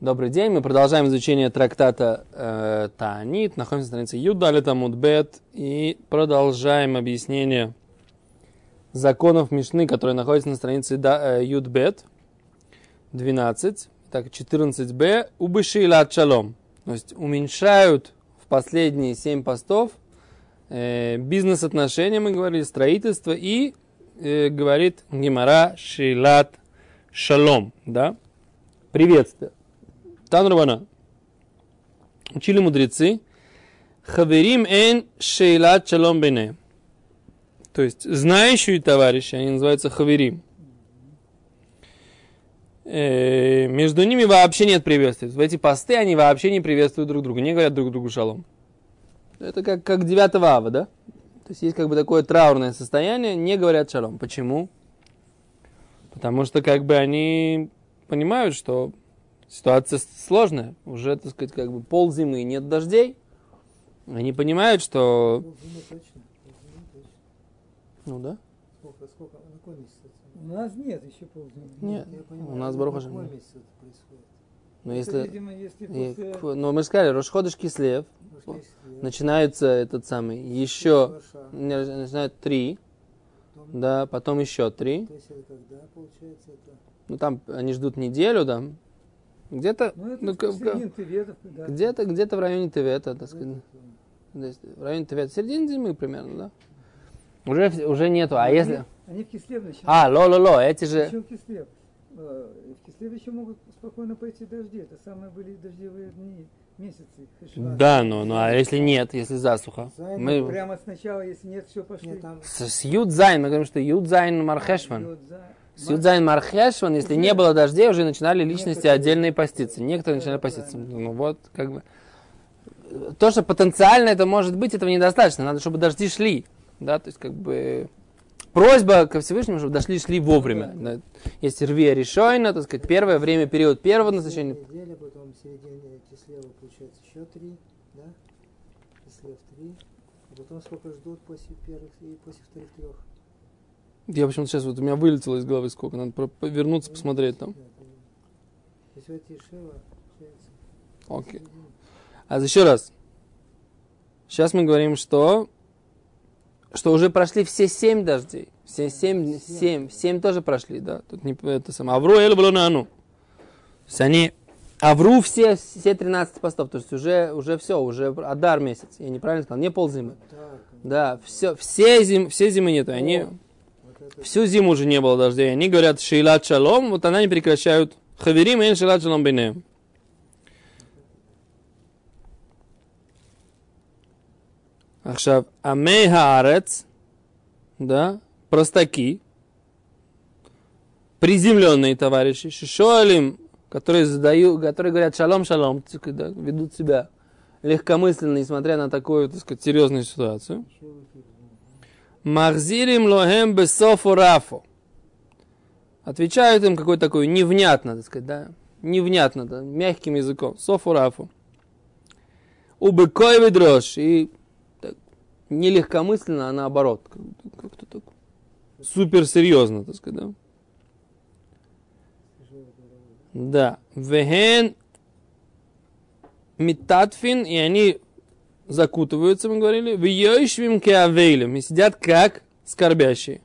Добрый день, мы продолжаем изучение трактата э, Таанит, находимся на странице Юдали Тамудбет и продолжаем объяснение законов Мишны, которые находятся на странице да, э, Юдбет 12, так 14b, убыши лад шалом, то есть уменьшают в последние 7 постов э, бизнес-отношения, мы говорили, строительство и э, говорит Гимара Шилат Шалом, да, приветствие. Танрубана. Учили мудрецы. Хаверим эн шейлат шалом бене. То есть, знающие товарищи, они называются хаверим. Э, между ними вообще нет приветствия. В эти посты они вообще не приветствуют друг друга, не говорят друг другу шалом. Это как, как 9 ава, да? То есть есть как бы такое траурное состояние, не говорят шалом. Почему? Потому что как бы они понимают, что Ситуация сложная. Уже, так сказать, как бы пол зимы нет дождей. Они понимают, что... Ну да. Сколько, сколько, на какой месяц? У нас нет еще ползимы. Нет, я понимаю, у нас Баруха На какой месяц это происходит? Но Это, если... видимо, если и- после... к- но мы же сказали, Рошходыш Кислев, слива, начинается этот самый, еще, начинают три, потом- да, потом еще три. То есть это когда получается это? Ну там они ждут неделю, да. Где-то, Ну, ну, да. где-то, где-то в районе Тевета, так сказать. То есть в районе Тевета, середина зимы примерно, да. Уже, уже нету, а если... Они в Кислев начинают. А, ло-ло-ло, эти же... Причем Кислев? Э, В Кислев еще могут спокойно пойти дожди. Это самые были дождевые дни, месяцы. Хешва. Да, ну, ну, а если нет, если засуха? Зайн, Мы Прямо сначала, если нет, все пошли. Нет, там с, с Юдзайн, мы говорим, что Юдзайн Мархешван. Йод, за- С Юдзайн Мархешван, если не было дождей, уже начинали личности отдельные поститься. Некоторые начинали поститься. Ну вот, как бы... То, что потенциально это может быть, этого недостаточно. Надо, чтобы дожди шли. Да, то есть, как бы... Просьба ко Всевышнему, чтобы дошли шли вовремя. Да. Есть рвия решойна, так сказать, первое время, период первого назначения. неделя, потом в середине Кислева получается еще три, да? Кислев три. А потом сколько ждут после первых и после вторых трех? Я почему-то сейчас вот у меня вылетело из головы сколько. Надо повернуться, посмотреть там. Окей. А еще раз. Сейчас мы говорим, что что уже прошли все семь дождей. Все семь, семь, семь тоже прошли, да. Тут не это самое. Авру эль было на ану. То есть они Авру все, все 13 постов. То есть уже, уже все, уже Адар месяц. Я неправильно сказал, не ползимы. Да, все, все, зим, все зимы нету. Они, Всю зиму уже не было дождей. Они говорят Шейлат Шалом, вот она не прекращают. Хаверим и Шейлат Шалом Бенеем. Ахшав, Амей Хаарец, да, простаки, приземленные товарищи, Шишолим, которые задают, которые говорят шалом, шалом, ведут себя легкомысленно, несмотря на такую, так сказать, серьезную ситуацию. Махзирим лохем бесофу рафу. Отвечают им какой-то такой невнятно, так сказать, да, невнятно, да, мягким языком, софу рафу. Убыкой дрожь и так, не легкомысленно, а наоборот, как- как-то так супер серьезно, так сказать, да. Да. Вехен митатфин, и они закутываются, мы говорили, в йойшвим кеавейлем, и сидят как скорбящие.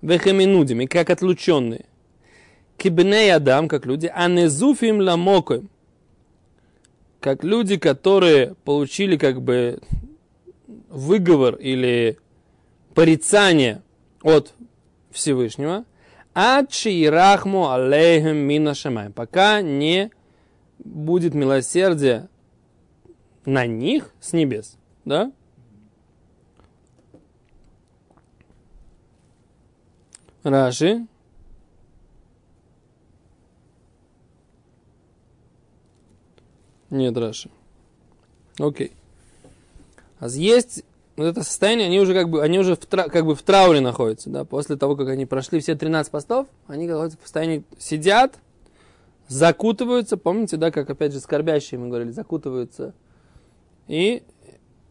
Вехеминудим, и как отлученные. Кибней адам, как люди, а незуфим ламокоем, как люди, которые получили как бы выговор или порицание от Всевышнего, Ачирахму алейхем мина шамай. Пока не будет милосердие на них с небес. Да? Раши. Нет, Раши. Окей. А есть вот это состояние, они уже как бы, они уже в, тра- как бы в трауре находятся, да, после того, как они прошли все 13 постов, они находятся в состоянии, сидят, закутываются, помните, да, как опять же скорбящие, мы говорили, закутываются, и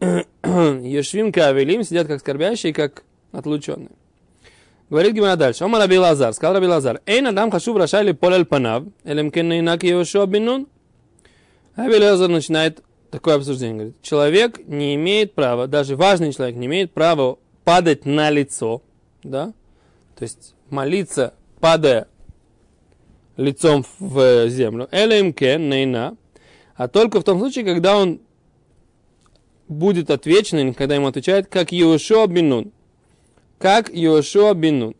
Ешвим Кавелим сидят как скорбящие, как отлученные. Говорит Гимара дальше. Омар Раби Лазар, сказал Раби Лазар, Эйн адам хашув рашай ли полел панав, элем кен нейнак Йошуа бен Нун. Абелезер начинает такое обсуждение. Говорит, человек не имеет права, даже важный человек не имеет права падать на лицо, да, то есть молиться, падая лицом в землю. Элемке нейна, а только в том случае, когда он будет отвечен, когда ему отвечает, как Йошуа бинун. Как Йошуа бинун.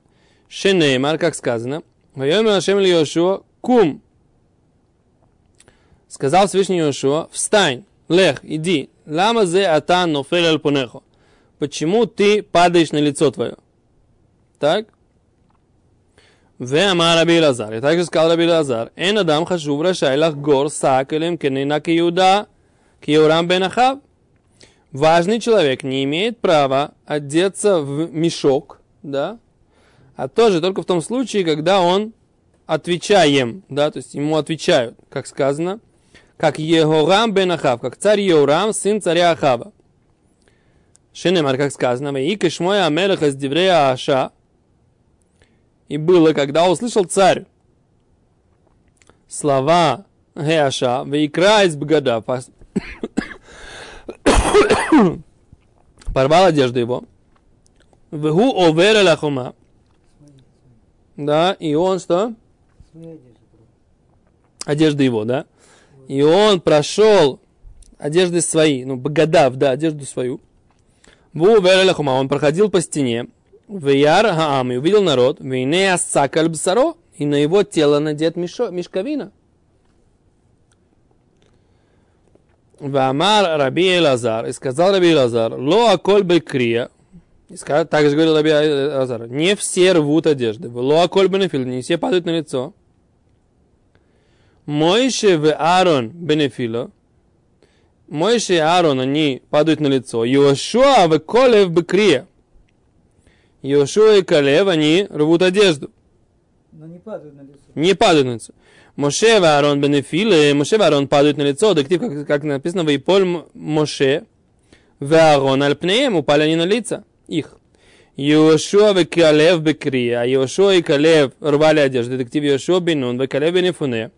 Шенеймар, как сказано, Вайомер Ашем ли Йошуа, кум. Сказал Всевышний Йошуа, встань, лех, иди, лама зе ата нофель аль понехо. Почему ты падаешь на лицо твое? Так? ואמר רבי אלעזר, также сказал רבי אלעזר, אין אדם חשוב רשאי לחגור שק אלא אם כן אינה כיהודה, כיהורם בן אחאב. Важный человек не имеет права одеться в мешок, да, а тоже только в том случае, когда он отвечаем, да, то есть ему отвечают, как сказано, как Егорам бен Ахав, как царь Еурам, сын царя Ахава. Шенемар, как сказано, и кишмоя амелеха с деврея Аша, и было, когда услышал царь слова Геаша, Вейкра из Бгада, порвал одежду его, Вегу овер лахума, да, и он что? Одежда его, да. И он прошел одежды свои, ну, Багадав, да, одежду свою. Ву лахума, он проходил по стене. Вияр Хаам, и увидел народ. Вейне Асакаль Бсаро, и на его тело надет мешковина. Вамар Раби Лазар, и сказал Раби Лазар, Ло Аколь Бекрия, и сказал, так же говорил Раби Лазар, не все рвут одежды. Ло Аколь Бенефил, не все падают на лицо. Мойше в Аарон Бенефило, Мойше и Аарон, они падают на лицо. Йошуа в Колев Бекрия. Йошуа и Калев, они рвут одежду. Но не падают на лицо. Не падают на лицо. Моше Аарон Бенефиле, Моше Аарон падают на лицо. Дектив, как, как написано, Вейполь Моше, в Аарон Альпнеем, упали они на лица их. Йошуа и Калев Бекрия, Йошуа и Калев рвали одежду. Дектив Йошуа Бенун, Калев Бенефуне.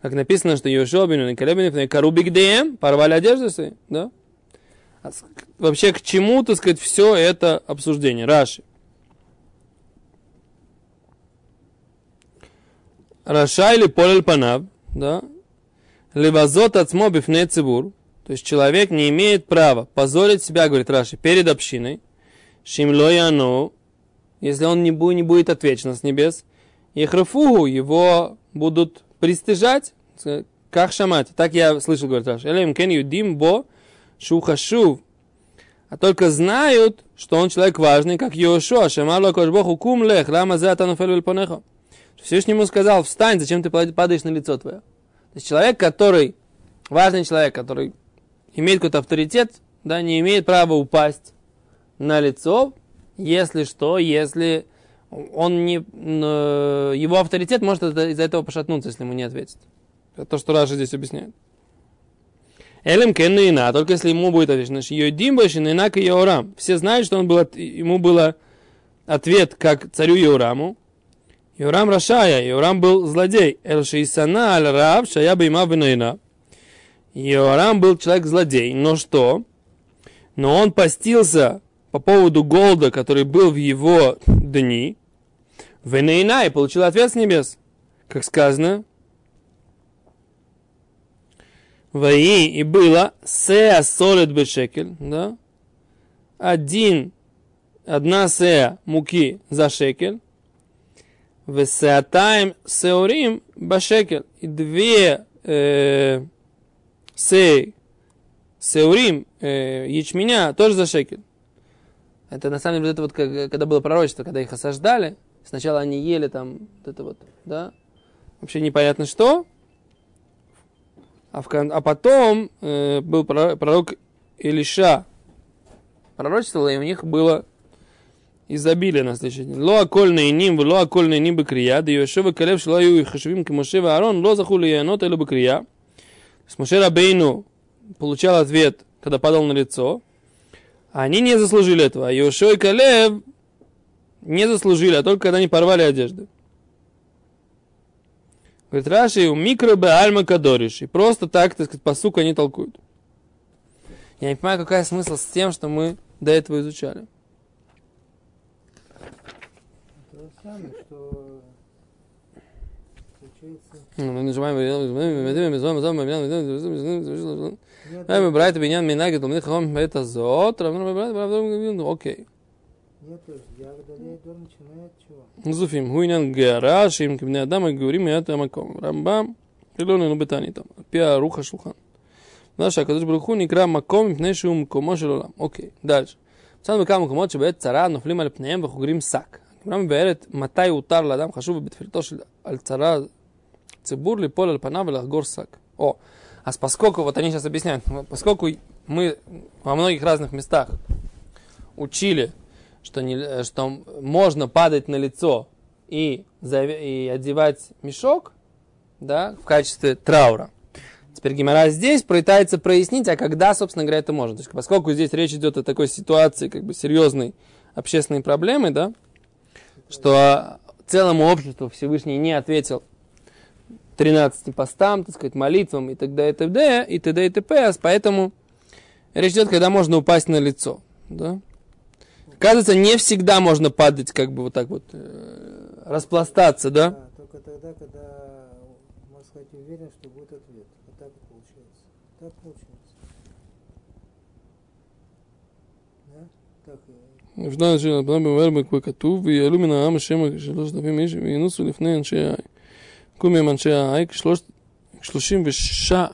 Как написано, что Йошуа Бенун и Калев Бенефуне, Кару Бигдеем, порвали одежду свои, да? Вообще к чему, так сказать, все это обсуждение? Раши. Раша или полель панав, да, либазот ацмо бифне цибур, то есть человек не имеет права позорить себя, говорит Раши, перед общиной, шимло яну, если он не будет, не будет отвечен с небес, и храфугу его будут пристыжать, как шамать. Так я слышал, говорит Раши. Элем кен юдим бо шухашув. А только знают, что он человек важный, как Йошуа, шамарло кошбоху кум лех, лама зе атану понехо. Всевышнему сказал, встань, зачем ты падаешь на лицо твое. То есть человек, который, важный человек, который имеет какой-то авторитет, да, не имеет права упасть на лицо, если что, если он не, его авторитет может из-за этого пошатнуться, если ему не ответит. Это то, что Раша здесь объясняет. Элем кенна, только если ему будет отвечено, Йодим Башининак и Йорам. Все знают, что он был, ему было ответ как царю Йораму, Йорам Рашая, Йорам был злодей. Эл Шейсана Аль Рав, Шая Бейма Винайна. Йорам был человек злодей. Но что? Но он постился по поводу голода, который был в его дни. Винайна и получил ответ с небес. Как сказано, Ваи и было сеа солид бешекель, да? Один, одна сеа муки за шекель, Весеатаем сеорим башекель. И две э, се, сеорим э, ячменя тоже за шекель. Это на самом деле это вот когда было пророчество, когда их осаждали. Сначала они ели там вот это вот, да, вообще непонятно что. А, в, а потом э, был пророк Илиша. Пророчествовал, и у них было изобилие на следующий день. Ло акольный ним, ло акольный ним бекрия, да Йошева Калев шло ю хашвим Моше Аарон, ло захули янот или бекрия. С Моше Рабейну получал ответ, когда падал на лицо. Они не заслужили этого. А Йошева и Калев не заслужили, а только когда они порвали одежды. Говорит, Раши, у микробе альма кадориш. И просто так, так сказать, по суку они толкуют. Я не понимаю, какой смысл с тем, что мы до этого изучали. самый, что мы нажимаем Брайт Биньян Минагит, у меня хом это зот, равно Брайт Биньян, окей. Нет, то есть я удаляю дом, начинает чего? Зуфим, хуйнян гараж, им кибне адам, и говорим, я это маком. Рамбам, Илон, ну бетани там, пиа руха шухан. Знаешь, а когда Бруху не кра маком, пнеши шум, комо шелолам. Окей, дальше. Псан векам комот, чтобы бет цара, но флима аль пнеем, вахугрим сак. הגמרא מבארת מתי הותר לאדם חשוב בתפילתו של על צרה ציבור ליפול על פניו ולחגור שק. О, а поскольку, вот они сейчас объясняют, поскольку мы во многих разных местах учили, что, не, что можно падать на лицо и, зави- и одевать мешок, да, в качестве траура. Теперь Гимара здесь пытается прояснить, а когда, собственно говоря, это можно. То есть, поскольку здесь речь идет о такой ситуации, как бы серьезной общественной проблемы, да, что целому обществу Всевышний не ответил 13 постам, так сказать, молитвам и т.д. и т.д. и т.д. и т.п. Поэтому речь идет, когда можно упасть на лицо, да. Кажется, не всегда можно падать, как бы вот так вот, э, распластаться, да? Да, только тогда, когда, можно сказать, уверен, что будет ответ. Вот так получается. Так получается. Да? Так לפני אנשי רבנם במובן בקבוע כתוב, ויעלו מן העם השם שלוש אלפים איש, וינוסו לפני אנשי האי. יקום מהם אנשי האי כשלושים ושישה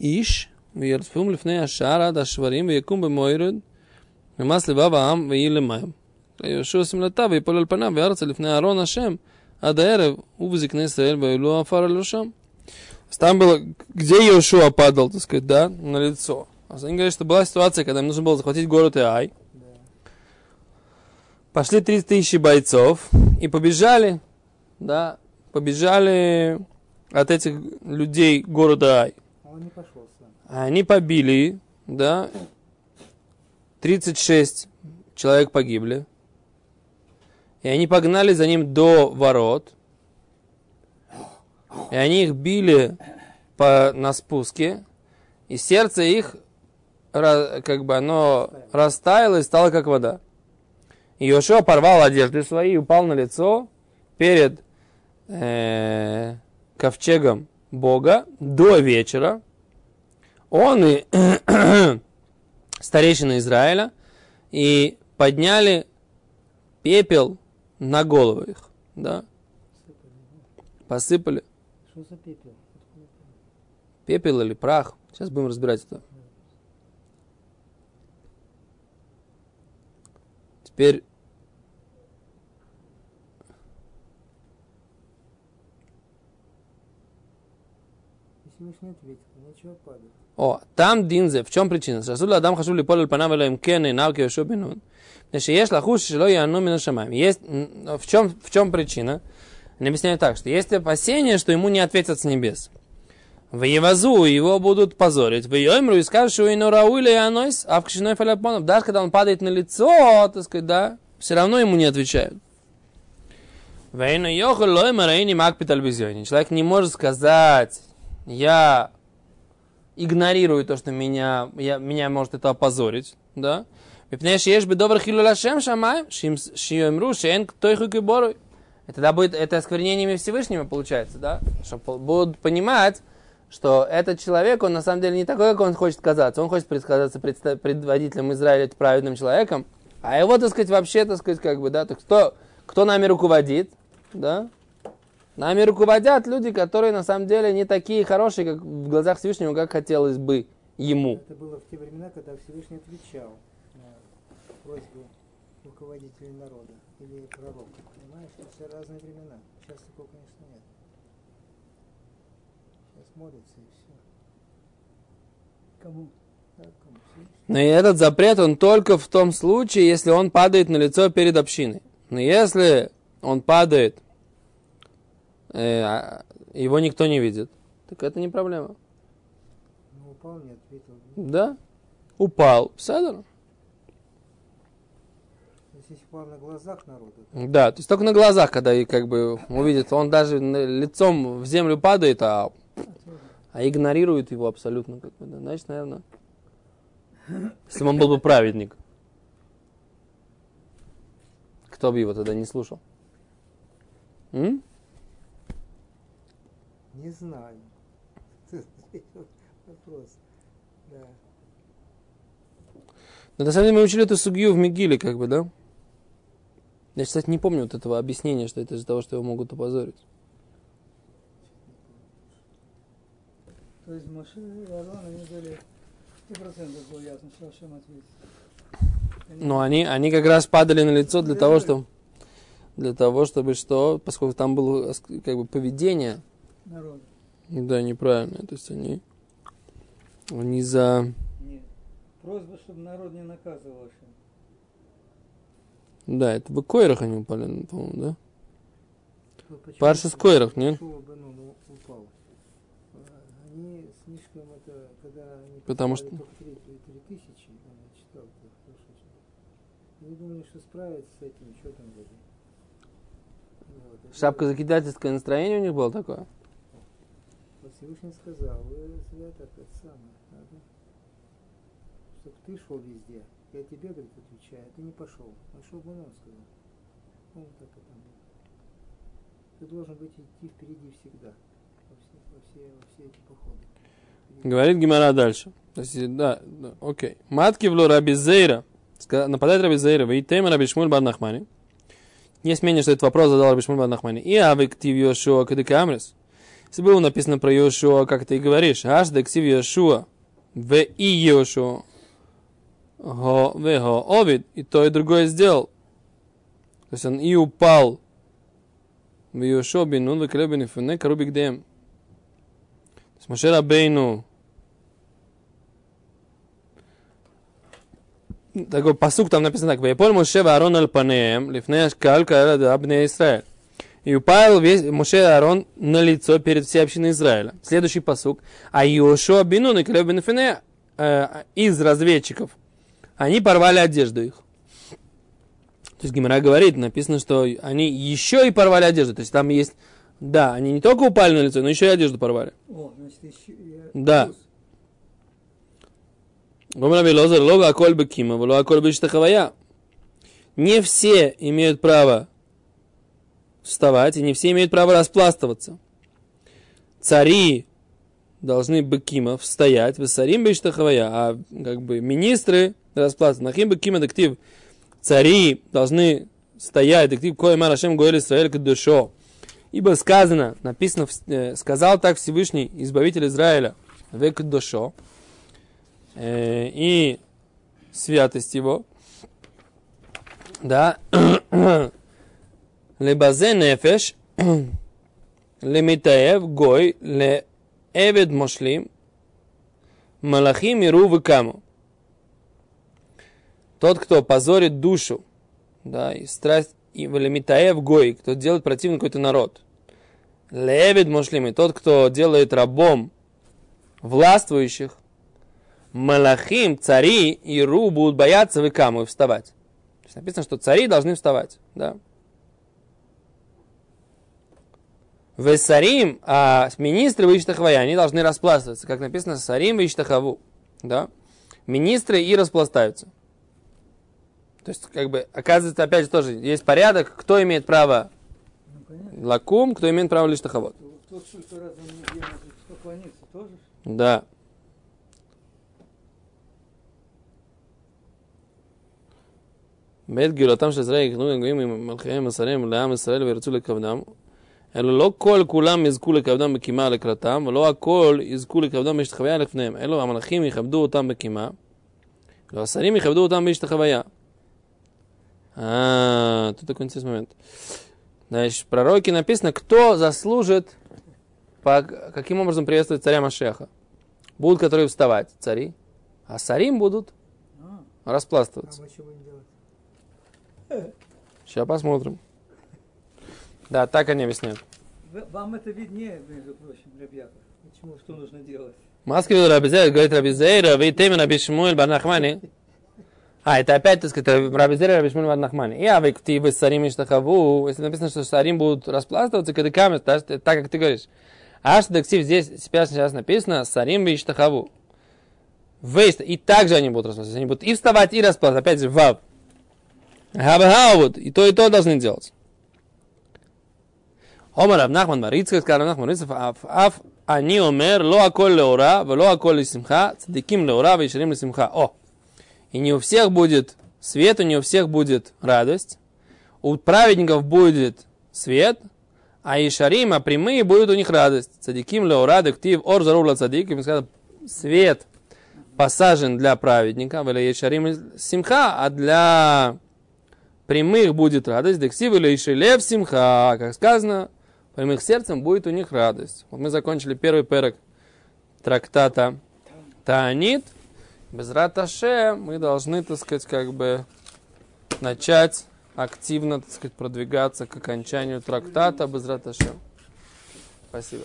איש, וירדפום לפני השער עד השברים, ויקום במוירד, ומס לבב העם, ויהי למים. ויהושע שמלתה, ויפול על פניו, וארצה לפני אהרון השם, עד הערב, ובזקני ישראל, ויעלו עפר על ראשם. То есть Там было, где Иошуа падал, так сказать, да, на лицо. А они говорят, что была ситуация, когда им нужно было захватить город Иай. Пошли 30 тысяч бойцов и побежали, да, побежали от этих людей города Ай. Он не пошел сам. Они побили, да, 36 человек погибли. И они погнали за ним до ворот. И они их били по, на спуске. И сердце их, как бы оно растаяло и стало как вода. И Йошуа порвал одежды свои и упал на лицо перед э, ковчегом Бога до вечера. Он и старейшины Израиля и подняли пепел на головы их, да, посыпали Что за пепел? Пепел или прах. Сейчас будем разбирать это. Теперь Если Всевышний ответил, нечего падать. О, там דין в чем причина? שאסור לאדם חשוב ליפול על פניו אלא אם כן עיניו כיהושע בן נון. מפני שיש לחוש שלא יענו מן השמיים. Есть, м, в чем, в чем причина? Они объясняют так, что есть опасение, что ему не ответят с небес. В Евазу его будут позорить. В Йоймру и скажут, что ино рауили анойс, а в кшиной фаляпонов. Даже когда он падает на лицо, так сказать, да, все равно ему не отвечают. Вейна йохал лой марайни макпит альбизиони. Человек не может сказать, я игнорирую то, что меня, я, меня может это опозорить, да? Мипней шеешь бы добрых хилулашем шамай, шиемру, шен той хукиборой. И тогда будет это осквернениями Всевышнего получается, да? Чтобы будут понимать, что этот человек, он на самом деле не такой, как он хочет казаться. Он хочет предсказаться предводителем Израиля, праведным человеком. А его, так сказать, вообще, так сказать, как бы, да, то кто, кто нами руководит, да? Нами руководят люди, которые на самом деле не такие хорошие, как в глазах Всевышнего, как хотелось бы ему. Это было в те времена, когда Всевышний отвечал на просьбы руководителей народа или пророков. Понимаешь, это все разные времена. Сейчас такого, конечно, нет. Сейчас молятся и все. Кому? Так, кому? Но и этот запрет, он только в том случае, если он падает на лицо перед общиной. Но если он падает, его никто не видит, так это не проблема. Ну, упал, не ответил. Да? Упал. Упал на глазах народа, Да, то есть только на глазах, когда и как бы увидит, он даже лицом в землю падает, а, а игнорирует его абсолютно. Как бы, да. Значит, наверное, если бы он был бы праведник, кто бы его тогда не слушал? М? Не знаю. Вопрос. Да. Но на самом деле мы учили эту сугию в Мигиле, как бы, да? Я, кстати, не помню вот этого объяснения, что это из-за того, что его могут опозорить. То есть Моше и Аарон, они были 100% было ясно, что Ашем ответит. Они- Но они, они как раз падали на лицо для того, что для того, чтобы что, поскольку там было как бы поведение, Народ. да, неправильное, то есть они, они за, Нет. Просьба, чтобы народ не наказывал Ашем. да, это в Койрах они упали, по-моему, да? Ну, почему Паршас Койрах, нет? Бен Нун упал? Они слишком это, когда они Потому что- только три, три, три тысячи, он я читал. Они думали, что справятся с этим, что там вроде. Вот. Шапка закидательское настроение у них было такое? Вот Всевышний сказал, вы зря это самое, надо, чтобы ты шел везде. Я тебе, говорит, отвечаю, а ты не пошел. Пошел бы он, сказал. Ну, так это было. Ты должен быть идти впереди всегда. Во все, во все, во все эти походы. Говорит Гимара дальше. То есть, да, да, окей. Матки в Раби Зейра. Ска- Нападает Раби Зейра. Вы тема Раби Шмуль бар Нахмани. Есть мнение, что этот вопрос задал Раби Шмуль бар Нахмани. И авиктив Йошуа кадык Амрис. Если было написано про Йошуа, как ты и говоришь. Аш дексив Йошуа. В и Йошуа. Го, в го, овид. И то, и другое сделал. То есть он и упал. В Йошуа бин Нун, в Калеб бин Ифуне, Карубик Дем. То есть Моше Рабейну такой посук там написано так. Вейполь Моше Аарон аль панеем, лифней ашкаль каэла абне Израиль. И упал весь Муше Аарон на лицо перед всей общиной Израиля. Следующий посук. А Иошуа Бинун и Клеб Фине э, из разведчиков, они порвали одежду их. То есть Гимара говорит, написано, что они еще и порвали одежду. То есть там есть, да, они не только упали на лицо, но еще и одежду порвали. О, значит, еще... Да. Не все имеют право вставать, и не все имеют право распластываться. Цари должны бекима стоять, высарим бештахавая, а как бы министры распластываться. Нахим бекима дектив. Цари должны стоять, дектив кое марашем гоэль Исраэль кадушо. Ибо сказано, написано, э, сказал так Всевышний, Избавитель Израиля, век душо, э, и святость его, да, лебазе нефеш, лемитаев гой, леэвед мошлим, малахим иру выкаму. Тот, кто позорит душу, да, и страсть, и лемитаев гой, кто делает противный какой-то народ. Леэвед мошлим, и тот, кто делает рабом властвующих, Малахим, цари и Ру будут бояться выкаму и вставать. То есть написано, что цари должны вставать. Да. Весарим, а министры в Иштахвая, они должны распластываться. Как написано, сарим в Иштахаву. Да. Министры и распластаются. То есть, как бы, оказывается, опять же, тоже есть порядок, кто имеет право Ну, понятно. лакум, кто имеет право лиштахавод. Тот, сколько раз он не может поклониться, тоже? ж? Да. בעת גאולתם של ישראל יקנו גויים ממלכיהם ושריהם לעם ישראל וירצו לכבדם, אלא לא כל כולם יזכו לכבדם בקימה לקראתם, ולא הכל יזכו לכבדם בהשתחוויה לפניהם. אלו המלאכים יכבדו אותם בקימה, ולא השרים יכבדו אותם בהשתחוויה. А, тут такой интересный момент. Значит, в пророке написано, кто заслужит, по, каким образом приветствовать царя Машеха. Будут, которые вставать, цари, а сарим будут А, А распластываться. мы что будем делать? Сейчас посмотрим. Да, так они объясняют. вам это виднее, между прочим, ребята, Почему? что нужно делать. Маски Рабизейр, говорит Рабизейра, вы темен Раби Шмуэль Барнахмани. А, это опять, так сказать, Раби Зера, Раби Шмуль Нахмани. И авик ты вы сарим и штахаву, если написано, что сарим будут распластываться, когда камень, так, так как ты говоришь. А что дексив здесь сейчас, сейчас написано сарим и штахаву. Вейст, и также они будут распластываться. Они будут и вставать, и распластываться. Опять же, вав. Хабахаут, и то, и то должны делать. Омар Рав Нахман Марицкак, сказал Рав Нахман Марицкак, аф, аф, אני אומר, לא הכל לאורה ולא הכל לשמחה, צדיקים לאורה וישרים לשמחה. О, и не у всех будет свет, и не у всех будет радость. У праведников будет свет, а Ишарим, а прямые будут у них радость. Цадиким леора дектив ор зарула цадик. И сказано, свет посажен для праведника, или Ишарим симха, а для прямых будет радость. Дексив или Ишелев симха, как сказано, прямых сердцем будет у них радость. Вот мы закончили первый перек трактата Таанит. Без раташе мы должны, так сказать, как бы начать активно, так сказать, продвигаться к окончанию трактата без раташе. Спасибо.